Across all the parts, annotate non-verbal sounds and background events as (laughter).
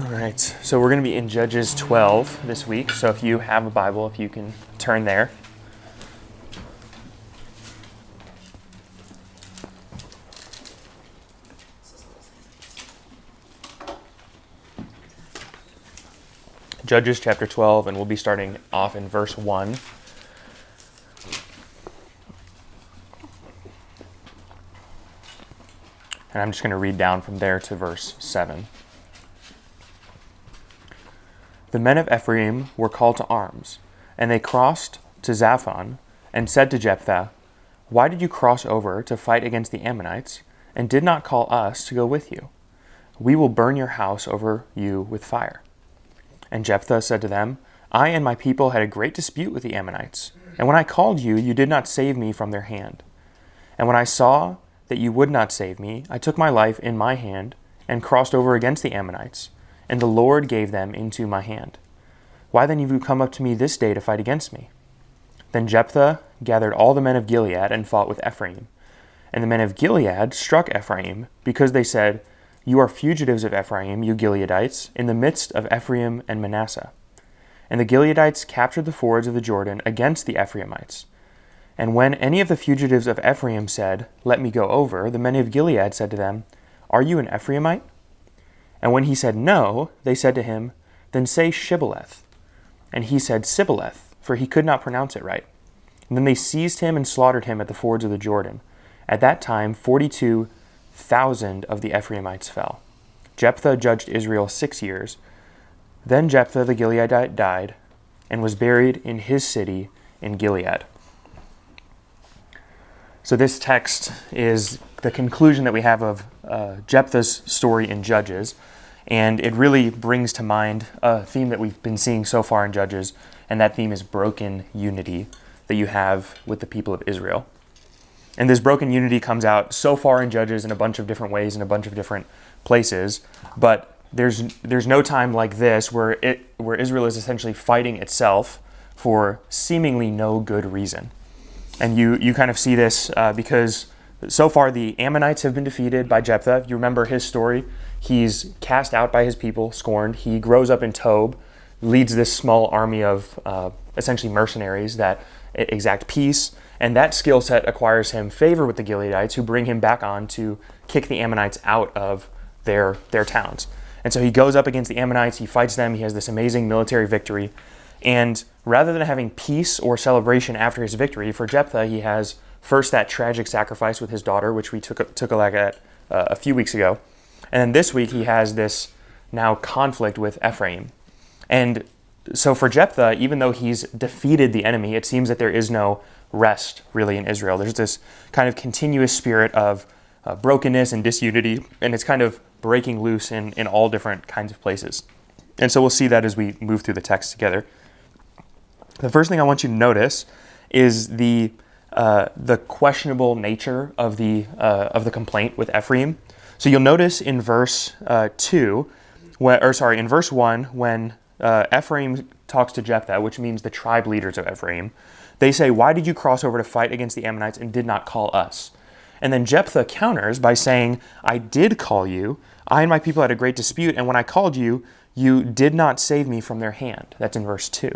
All right, so we're going to be in Judges 12 this week. So if you have a Bible, if you can turn there. Judges chapter 12, and we'll be starting off in verse 1. And I'm just going to read down from there to verse 7. The men of Ephraim were called to arms, and they crossed to Zaphon and said to Jephthah, Why did you cross over to fight against the Ammonites, and did not call us to go with you? We will burn your house over you with fire. And Jephthah said to them, I and my people had a great dispute with the Ammonites, and when I called you, you did not save me from their hand. And when I saw that you would not save me, I took my life in my hand and crossed over against the Ammonites, and the Lord gave them into my hand. Why then have you come up to me this day to fight against me? Then Jephthah gathered all the men of Gilead and fought with Ephraim. And the men of Gilead struck Ephraim, because they said, You are fugitives of Ephraim, you Gileadites, in the midst of Ephraim and Manasseh. And the Gileadites captured the fords of the Jordan against the Ephraimites. And when any of the fugitives of Ephraim said, Let me go over, the men of Gilead said to them, Are you an Ephraimite? And when he said no, they said to him, Then say Shibboleth. And he said Sibboleth, for he could not pronounce it right. And then they seized him and slaughtered him at the fords of the Jordan. At that time, 42,000 of the Ephraimites fell. Jephthah judged Israel six years. Then Jephthah the Gileadite died and was buried in his city in Gilead. So, this text is the conclusion that we have of uh, Jephthah's story in Judges, and it really brings to mind a theme that we've been seeing so far in Judges, and that theme is broken unity that you have with the people of Israel. And this broken unity comes out so far in Judges in a bunch of different ways, in a bunch of different places, but there's, there's no time like this where, it, where Israel is essentially fighting itself for seemingly no good reason. And you, you kind of see this uh, because so far the Ammonites have been defeated by Jephthah. You remember his story. He's cast out by his people, scorned. He grows up in Tob, leads this small army of uh, essentially mercenaries that exact peace. And that skill set acquires him favor with the Gileadites, who bring him back on to kick the Ammonites out of their, their towns. And so he goes up against the Ammonites, he fights them, he has this amazing military victory. And rather than having peace or celebration after his victory, for Jephthah, he has first that tragic sacrifice with his daughter, which we took, took a look at uh, a few weeks ago. And then this week, he has this now conflict with Ephraim. And so for Jephthah, even though he's defeated the enemy, it seems that there is no rest really in Israel. There's this kind of continuous spirit of uh, brokenness and disunity, and it's kind of breaking loose in, in all different kinds of places. And so we'll see that as we move through the text together. The first thing I want you to notice is the uh, the questionable nature of the uh, of the complaint with Ephraim. So you'll notice in verse uh, two, when, or sorry, in verse one, when uh, Ephraim talks to Jephthah, which means the tribe leaders of Ephraim, they say, "Why did you cross over to fight against the Ammonites and did not call us?" And then Jephthah counters by saying, "I did call you. I and my people had a great dispute, and when I called you, you did not save me from their hand." That's in verse two.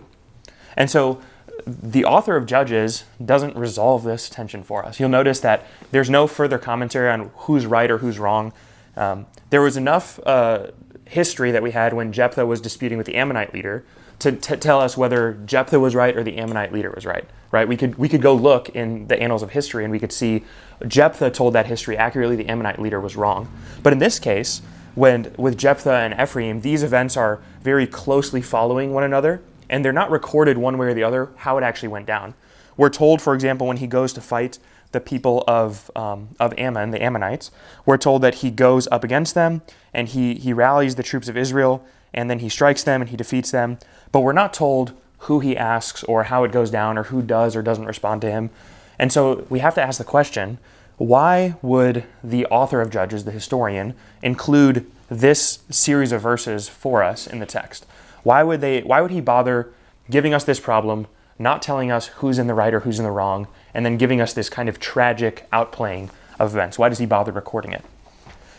And so the author of Judges doesn't resolve this tension for us. You'll notice that there's no further commentary on who's right or who's wrong. Um, there was enough uh, history that we had when Jephthah was disputing with the Ammonite leader to t- tell us whether Jephthah was right or the Ammonite leader was right. Right? We could we could go look in the annals of history and we could see Jephthah told that history accurately. The Ammonite leader was wrong. But in this case, when with Jephthah and Ephraim, these events are very closely following one another and they're not recorded one way or the other how it actually went down. We're told, for example, when he goes to fight the people of, um, of Ammon, the Ammonites, we're told that he goes up against them and he, he rallies the troops of Israel and then he strikes them and he defeats them. But we're not told who he asks or how it goes down or who does or doesn't respond to him. And so we have to ask the question why would the author of Judges, the historian, include this series of verses for us in the text? Why would they why would he bother giving us this problem, not telling us who's in the right or who's in the wrong, and then giving us this kind of tragic outplaying of events? Why does he bother recording it?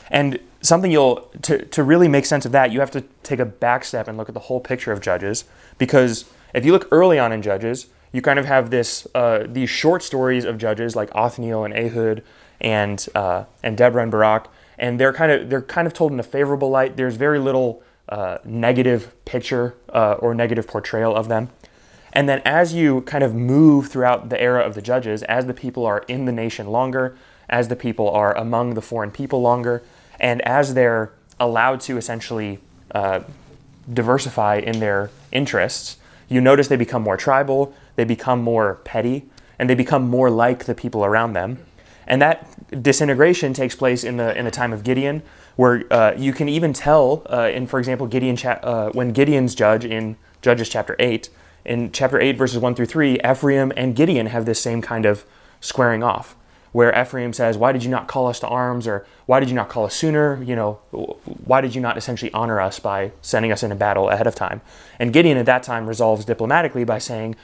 And something you'll, to, to really make sense of that, you have to take a back step and look at the whole picture of Judges. Because if you look early on in Judges, you kind of have this, uh, these short stories of Judges like Othniel and Ehud and, uh, and Deborah and Barak. And they're kind of, they're kind of told in a favorable light. There's very little uh, negative picture uh, or negative portrayal of them. And then as you kind of move throughout the era of the judges, as the people are in the nation longer, as the people are among the foreign people longer, and as they're allowed to essentially uh, diversify in their interests, you notice they become more tribal, they become more petty, and they become more like the people around them. And that disintegration takes place in the in the time of Gideon, where uh, you can even tell uh, in, for example, Gideon cha- uh, when Gideon's judge in Judges chapter eight, in chapter eight verses one through three, Ephraim and Gideon have this same kind of squaring off, where Ephraim says, "Why did you not call us to arms?" or "Why did you not call us sooner?" You know, why did you not essentially honor us by sending us into battle ahead of time? And Gideon at that time resolves diplomatically by saying,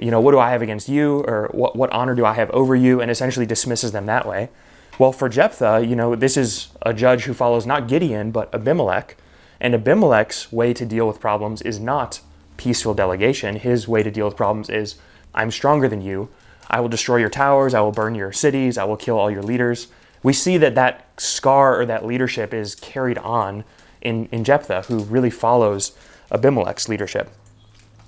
you know, what do I have against you, or what, what honor do I have over you, and essentially dismisses them that way. Well, for Jephthah, you know, this is a judge who follows not Gideon, but Abimelech. And Abimelech's way to deal with problems is not peaceful delegation. His way to deal with problems is I'm stronger than you. I will destroy your towers. I will burn your cities. I will kill all your leaders. We see that that scar or that leadership is carried on in, in Jephthah, who really follows Abimelech's leadership.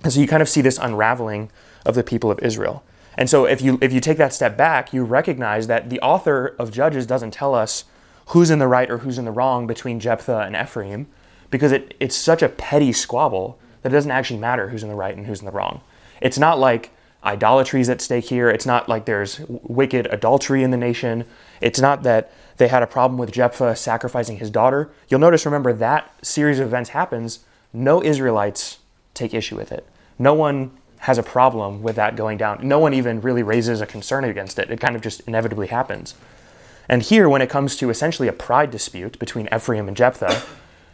And so you kind of see this unraveling of the people of Israel. And so if you if you take that step back, you recognize that the author of Judges doesn't tell us who's in the right or who's in the wrong between Jephthah and Ephraim, because it, it's such a petty squabble that it doesn't actually matter who's in the right and who's in the wrong. It's not like idolatry is at stake here. It's not like there's wicked adultery in the nation. It's not that they had a problem with Jephthah sacrificing his daughter. You'll notice, remember, that series of events happens. No Israelites take issue with it. No one has a problem with that going down. No one even really raises a concern against it. It kind of just inevitably happens. And here, when it comes to essentially a pride dispute between Ephraim and Jephthah,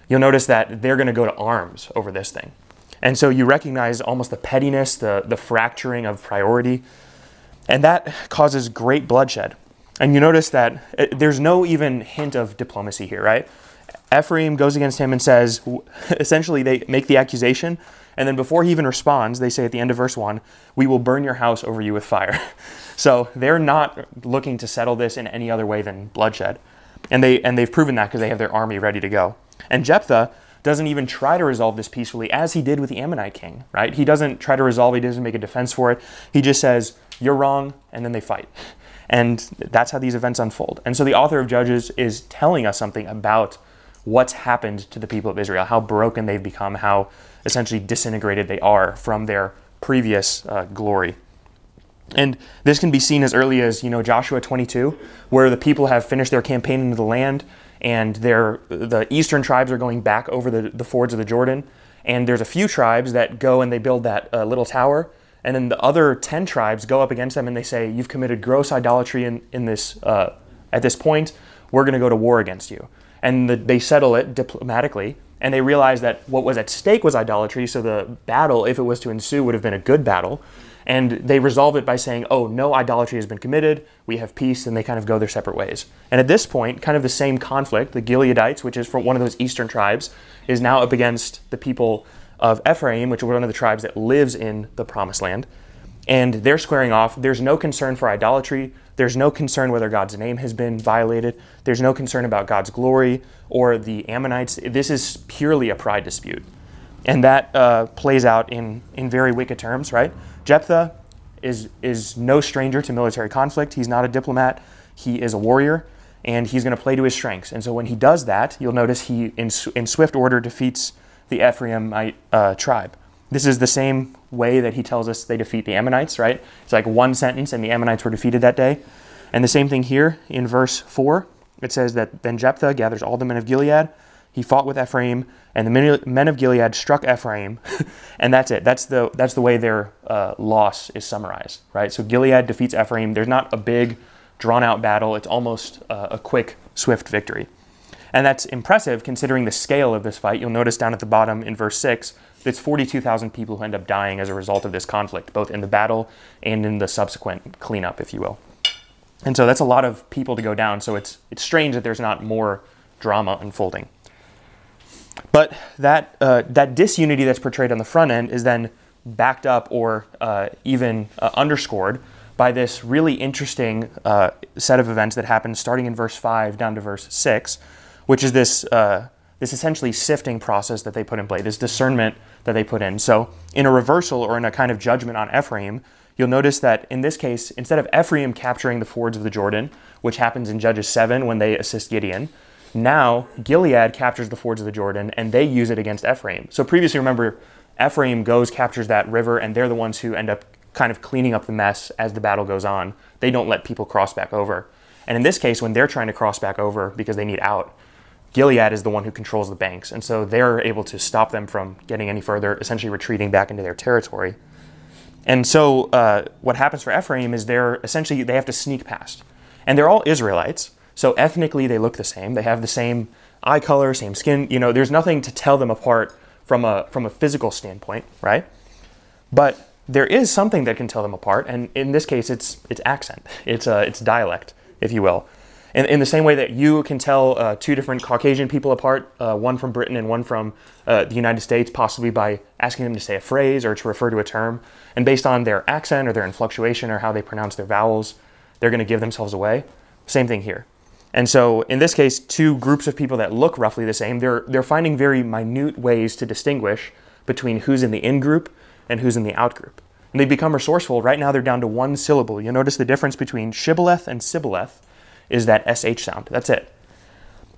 you'll notice that they're going to go to arms over this thing. And so you recognize almost the pettiness, the, the fracturing of priority, and that causes great bloodshed. And you notice that it, there's no even hint of diplomacy here, right? Ephraim goes against him and says, (laughs) essentially, they make the accusation and then before he even responds, they say at the end of verse 1, We will burn your house over you with fire. (laughs) so they're not looking to settle this in any other way than bloodshed. And, they, and they've proven that because they have their army ready to go. And Jephthah doesn't even try to resolve this peacefully as he did with the Ammonite king, right? He doesn't try to resolve, he doesn't make a defense for it. He just says, You're wrong, and then they fight. (laughs) And that's how these events unfold. And so the author of Judges is telling us something about what's happened to the people of Israel, how broken they've become, how essentially disintegrated they are from their previous uh, glory. And this can be seen as early as, you know, Joshua 22, where the people have finished their campaign into the land and the eastern tribes are going back over the, the fords of the Jordan. And there's a few tribes that go and they build that uh, little tower. And then the other 10 tribes go up against them and they say, You've committed gross idolatry in, in this, uh, at this point. We're going to go to war against you. And the, they settle it diplomatically and they realize that what was at stake was idolatry, so the battle, if it was to ensue, would have been a good battle. And they resolve it by saying, oh, no idolatry has been committed, we have peace, and they kind of go their separate ways. And at this point, kind of the same conflict, the Gileadites, which is one of those eastern tribes, is now up against the people of Ephraim, which is one of the tribes that lives in the promised land. And they're squaring off. There's no concern for idolatry. There's no concern whether God's name has been violated. There's no concern about God's glory or the Ammonites. This is purely a pride dispute. And that uh, plays out in, in very wicked terms, right? Jephthah is, is no stranger to military conflict. He's not a diplomat, he is a warrior, and he's going to play to his strengths. And so when he does that, you'll notice he, in, in swift order, defeats the Ephraimite uh, tribe. This is the same way that he tells us they defeat the Ammonites, right? It's like one sentence, and the Ammonites were defeated that day. And the same thing here in verse 4. It says that then Jephthah gathers all the men of Gilead. He fought with Ephraim, and the men of Gilead struck Ephraim, (laughs) and that's it. That's the that's the way their uh, loss is summarized, right? So Gilead defeats Ephraim. There's not a big, drawn out battle. It's almost uh, a quick, swift victory, and that's impressive considering the scale of this fight. You'll notice down at the bottom in verse six it's 42,000 people who end up dying as a result of this conflict, both in the battle and in the subsequent cleanup, if you will. And so that's a lot of people to go down. So it's it's strange that there's not more drama unfolding. But that, uh, that disunity that's portrayed on the front end is then backed up or uh, even uh, underscored by this really interesting uh, set of events that happens starting in verse 5 down to verse 6, which is this, uh, this essentially sifting process that they put in play, this discernment that they put in. So, in a reversal or in a kind of judgment on Ephraim, you'll notice that in this case, instead of Ephraim capturing the fords of the Jordan, which happens in Judges 7 when they assist Gideon, now Gilead captures the fords of the Jordan and they use it against Ephraim. So previously, remember, Ephraim goes, captures that river, and they're the ones who end up kind of cleaning up the mess as the battle goes on. They don't let people cross back over. And in this case, when they're trying to cross back over because they need out, Gilead is the one who controls the banks. And so they're able to stop them from getting any further, essentially retreating back into their territory. And so uh, what happens for Ephraim is they're essentially, they have to sneak past. And they're all Israelites. So ethnically, they look the same. They have the same eye color, same skin. You know, there's nothing to tell them apart from a, from a physical standpoint, right? But there is something that can tell them apart, and in this case, it's it's accent, it's uh, it's dialect, if you will. In, in the same way that you can tell uh, two different Caucasian people apart, uh, one from Britain and one from uh, the United States, possibly by asking them to say a phrase or to refer to a term, and based on their accent or their inflectuation or how they pronounce their vowels, they're going to give themselves away. Same thing here. And so, in this case, two groups of people that look roughly the same, they're, they're finding very minute ways to distinguish between who's in the in group and who's in the out group. And they become resourceful. Right now, they're down to one syllable. You'll notice the difference between shibboleth and sibboleth is that SH sound. That's it.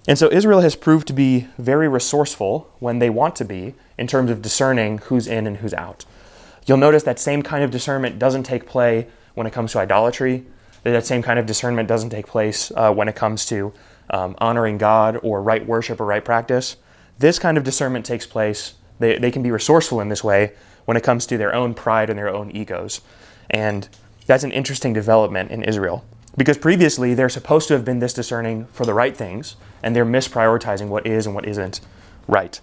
And so Israel has proved to be very resourceful when they want to be in terms of discerning who's in and who's out. You'll notice that same kind of discernment doesn't take play when it comes to idolatry. That same kind of discernment doesn't take place uh, when it comes to um, honoring God or right worship or right practice. This kind of discernment takes place. They, they can be resourceful in this way when it comes to their own pride and their own egos. And that's an interesting development in Israel. Because previously, they're supposed to have been this discerning for the right things, and they're misprioritizing what is and what isn't right.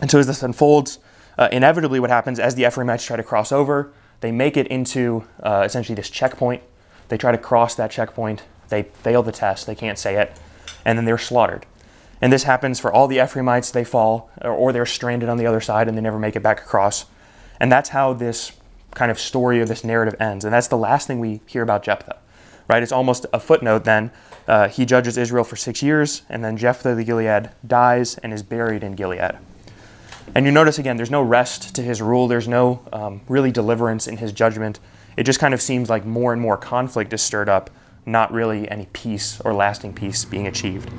And so, as this unfolds, uh, inevitably, what happens as the Ephraimites try to cross over, they make it into uh, essentially this checkpoint. They try to cross that checkpoint, they fail the test, they can't say it, and then they're slaughtered. And this happens for all the Ephraimites, they fall, or, or they're stranded on the other side and they never make it back across. And that's how this kind of story or this narrative ends. And that's the last thing we hear about Jephthah, right? It's almost a footnote then. Uh, he judges Israel for six years, and then Jephthah the Gilead dies and is buried in Gilead. And you notice again, there's no rest to his rule, there's no um, really deliverance in his judgment. It just kind of seems like more and more conflict is stirred up, not really any peace or lasting peace being achieved.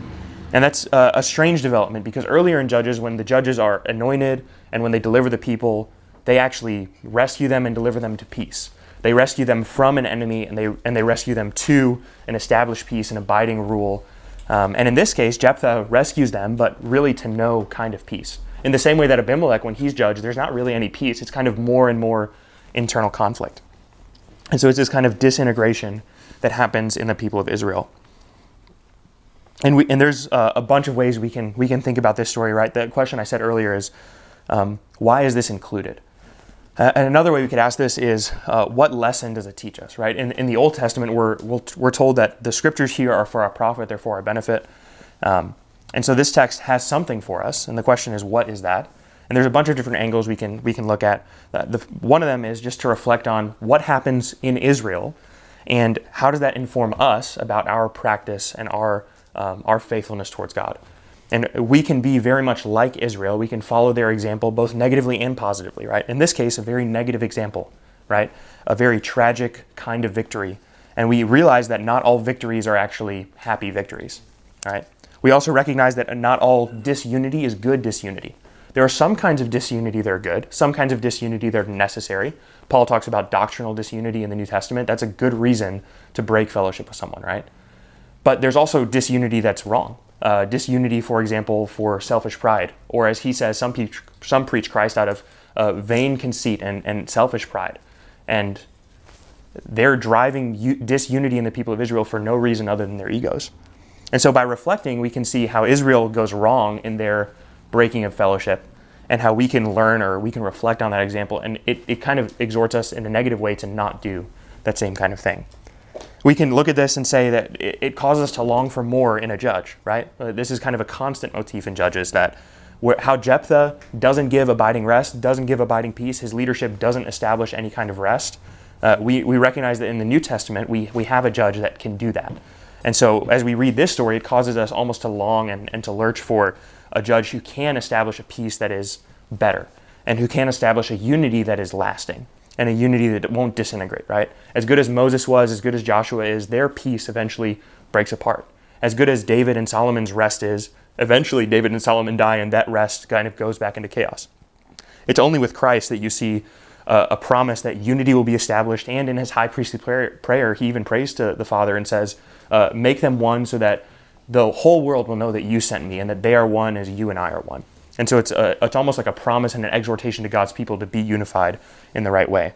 And that's uh, a strange development because earlier in Judges, when the judges are anointed and when they deliver the people, they actually rescue them and deliver them to peace. They rescue them from an enemy and they, and they rescue them to an established peace and abiding rule. Um, and in this case, Jephthah rescues them, but really to no kind of peace. In the same way that Abimelech, when he's judged, there's not really any peace. It's kind of more and more internal conflict. And so it's this kind of disintegration that happens in the people of Israel. And, we, and there's uh, a bunch of ways we can, we can think about this story, right? The question I said earlier is um, why is this included? Uh, and another way we could ask this is, uh, what lesson does it teach us, right? In, in the Old Testament, we're, we're told that the scriptures here are for our profit, they're for our benefit. Um, and so this text has something for us, and the question is, what is that? And there's a bunch of different angles we can, we can look at. Uh, the, one of them is just to reflect on what happens in Israel and how does that inform us about our practice and our, um, our faithfulness towards God. And we can be very much like Israel. We can follow their example both negatively and positively, right? In this case, a very negative example, right? A very tragic kind of victory. And we realize that not all victories are actually happy victories, right? We also recognize that not all disunity is good disunity. There are some kinds of disunity that are good, some kinds of disunity that are necessary. Paul talks about doctrinal disunity in the New Testament. That's a good reason to break fellowship with someone, right? But there's also disunity that's wrong uh, disunity, for example, for selfish pride, or as he says, some, some preach Christ out of uh, vain conceit and, and selfish pride. And they're driving u- disunity in the people of Israel for no reason other than their egos. And so by reflecting, we can see how Israel goes wrong in their breaking of fellowship and how we can learn or we can reflect on that example. And it, it kind of exhorts us in a negative way to not do that same kind of thing. We can look at this and say that it, causes us to long for more in a judge, right? Uh, this is kind of a constant motif in Judges that how Jephthah doesn't give abiding rest, doesn't give abiding peace, his leadership doesn't establish any kind of rest. Uh, we, we recognize that in the New Testament, we, we have a judge that can do that. And so as we read this story, it causes us almost to long and, and to lurch for a judge who can establish a peace that is better and who can establish a unity that is lasting and a unity that won't disintegrate, right? As good as Moses was, as good as Joshua is, their peace eventually breaks apart. As good as David and Solomon's rest is, eventually David and Solomon die, and that rest kind of goes back into chaos. It's only with Christ that you see uh, a promise that unity will be established. And in his high priestly prayer, prayer he even prays to the Father and says, uh, Make them one so that the whole world will know that you sent me and that they are one as you and I are one. And so it's, a, it's almost like a promise and an exhortation to God's people to be unified in the right way.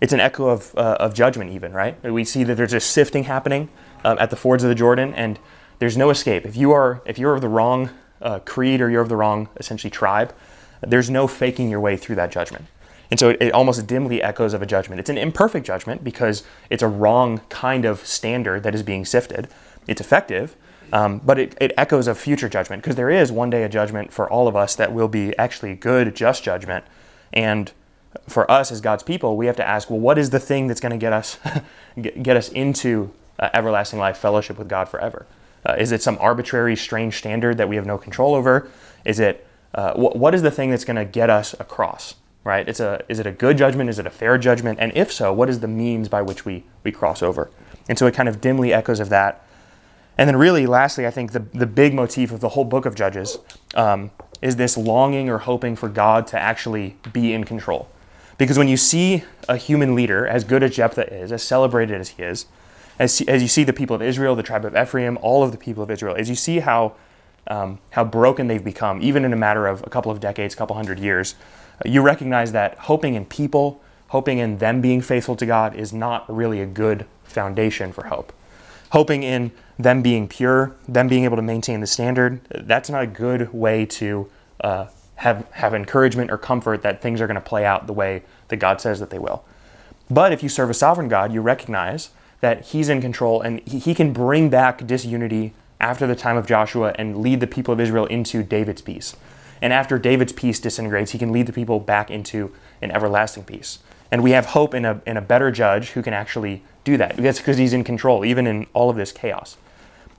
It's an echo of, uh, of judgment, even, right? We see that there's a sifting happening um, at the fords of the Jordan, and there's no escape. If you are if you're of the wrong uh, creed or you're of the wrong essentially tribe, there's no faking your way through that judgment. And so it, it, almost dimly echoes of a judgment. It's an imperfect judgment because it's a wrong kind of standard that is being sifted. It's effective, um, but it, it echoes a future judgment because there is one day a judgment for all of us that will be actually good, just judgment. And for us as God's people, we have to ask, well, what is the thing that's going to get us (laughs) get, us into uh, everlasting life, fellowship with God forever? Uh, is it some arbitrary, strange standard that we have no control over? Is it uh, wh- what is the thing that's going to get us across? Right? It's a is it a good judgment? Is it a fair judgment? And if so, what is the means by which we we cross over? And so it kind of dimly echoes of that. And then, really, lastly, I think the the big motif of the whole book of Judges um, is this longing or hoping for God to actually be in control. Because when you see a human leader, as good as Jephthah is, as celebrated as he is, as, as you see the people of Israel, the tribe of Ephraim, all of the people of Israel, as you see how, um, how broken they've become, even in a matter of a couple of decades, a couple hundred years, you recognize that hoping in people, hoping in them being faithful to God, is not really a good foundation for hope. Hoping in them being pure, them being able to maintain the standard, that's not a good way to uh, have, have encouragement or comfort that things are going to play out the way that God says that they will. But if you serve a sovereign God, you recognize that he's in control and he, he can bring back disunity after the time of Joshua and lead the people of Israel into David's peace. And after David's peace disintegrates, he can lead the people back into an everlasting peace. And we have hope in a, in a better judge who can actually do that. That's because he's in control, even in all of this chaos.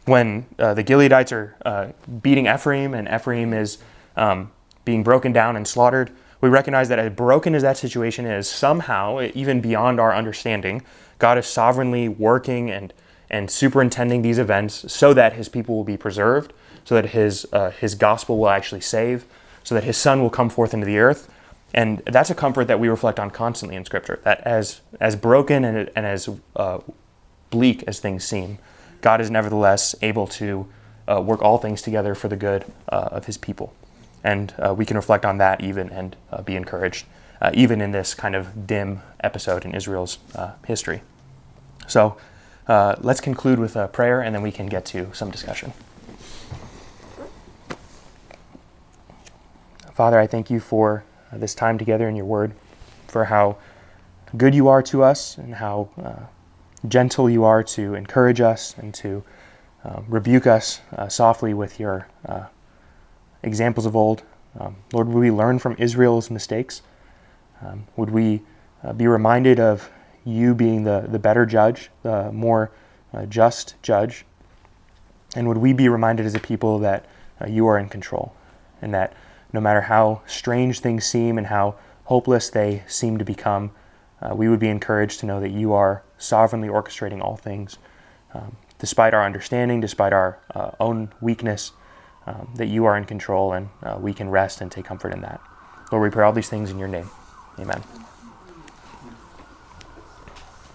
When uh, the Gileadites are uh, beating Ephraim and Ephraim is um, being broken down and slaughtered, we recognize that as broken as that situation is, somehow, even beyond our understanding, God is sovereignly working and, and superintending these events so that his people will be preserved, so that his, uh, his gospel will actually save, so that his son will come forth into the earth. And that's a comfort that we reflect on constantly in Scripture, that as, as broken and, and as uh, bleak as things seem, God is nevertheless able to uh, work all things together for the good uh, of his people. And uh, we can reflect on that even and uh, be encouraged uh, even in this kind of dim episode in Israel's uh, history. So let's conclude with a prayer and then we can get to some discussion. Father, I thank you for this time together in your word, for how good you are to us and how gentle you are to encourage us and to um, rebuke us uh, softly with your examples of old. Um, Lord, will we learn from Israel's mistakes? Um, would we uh, be reminded of you being the, the better judge, the more uh, just judge? And would we be reminded as a people that uh, you are in control and that no matter how strange things seem and how hopeless they seem to become, uh, we would be encouraged to know that you are sovereignly orchestrating all things. Um, despite our understanding, despite our uh, own weakness, um, that you are in control and uh, we can rest and take comfort in that. Lord, we pray all these things in your name. Amen.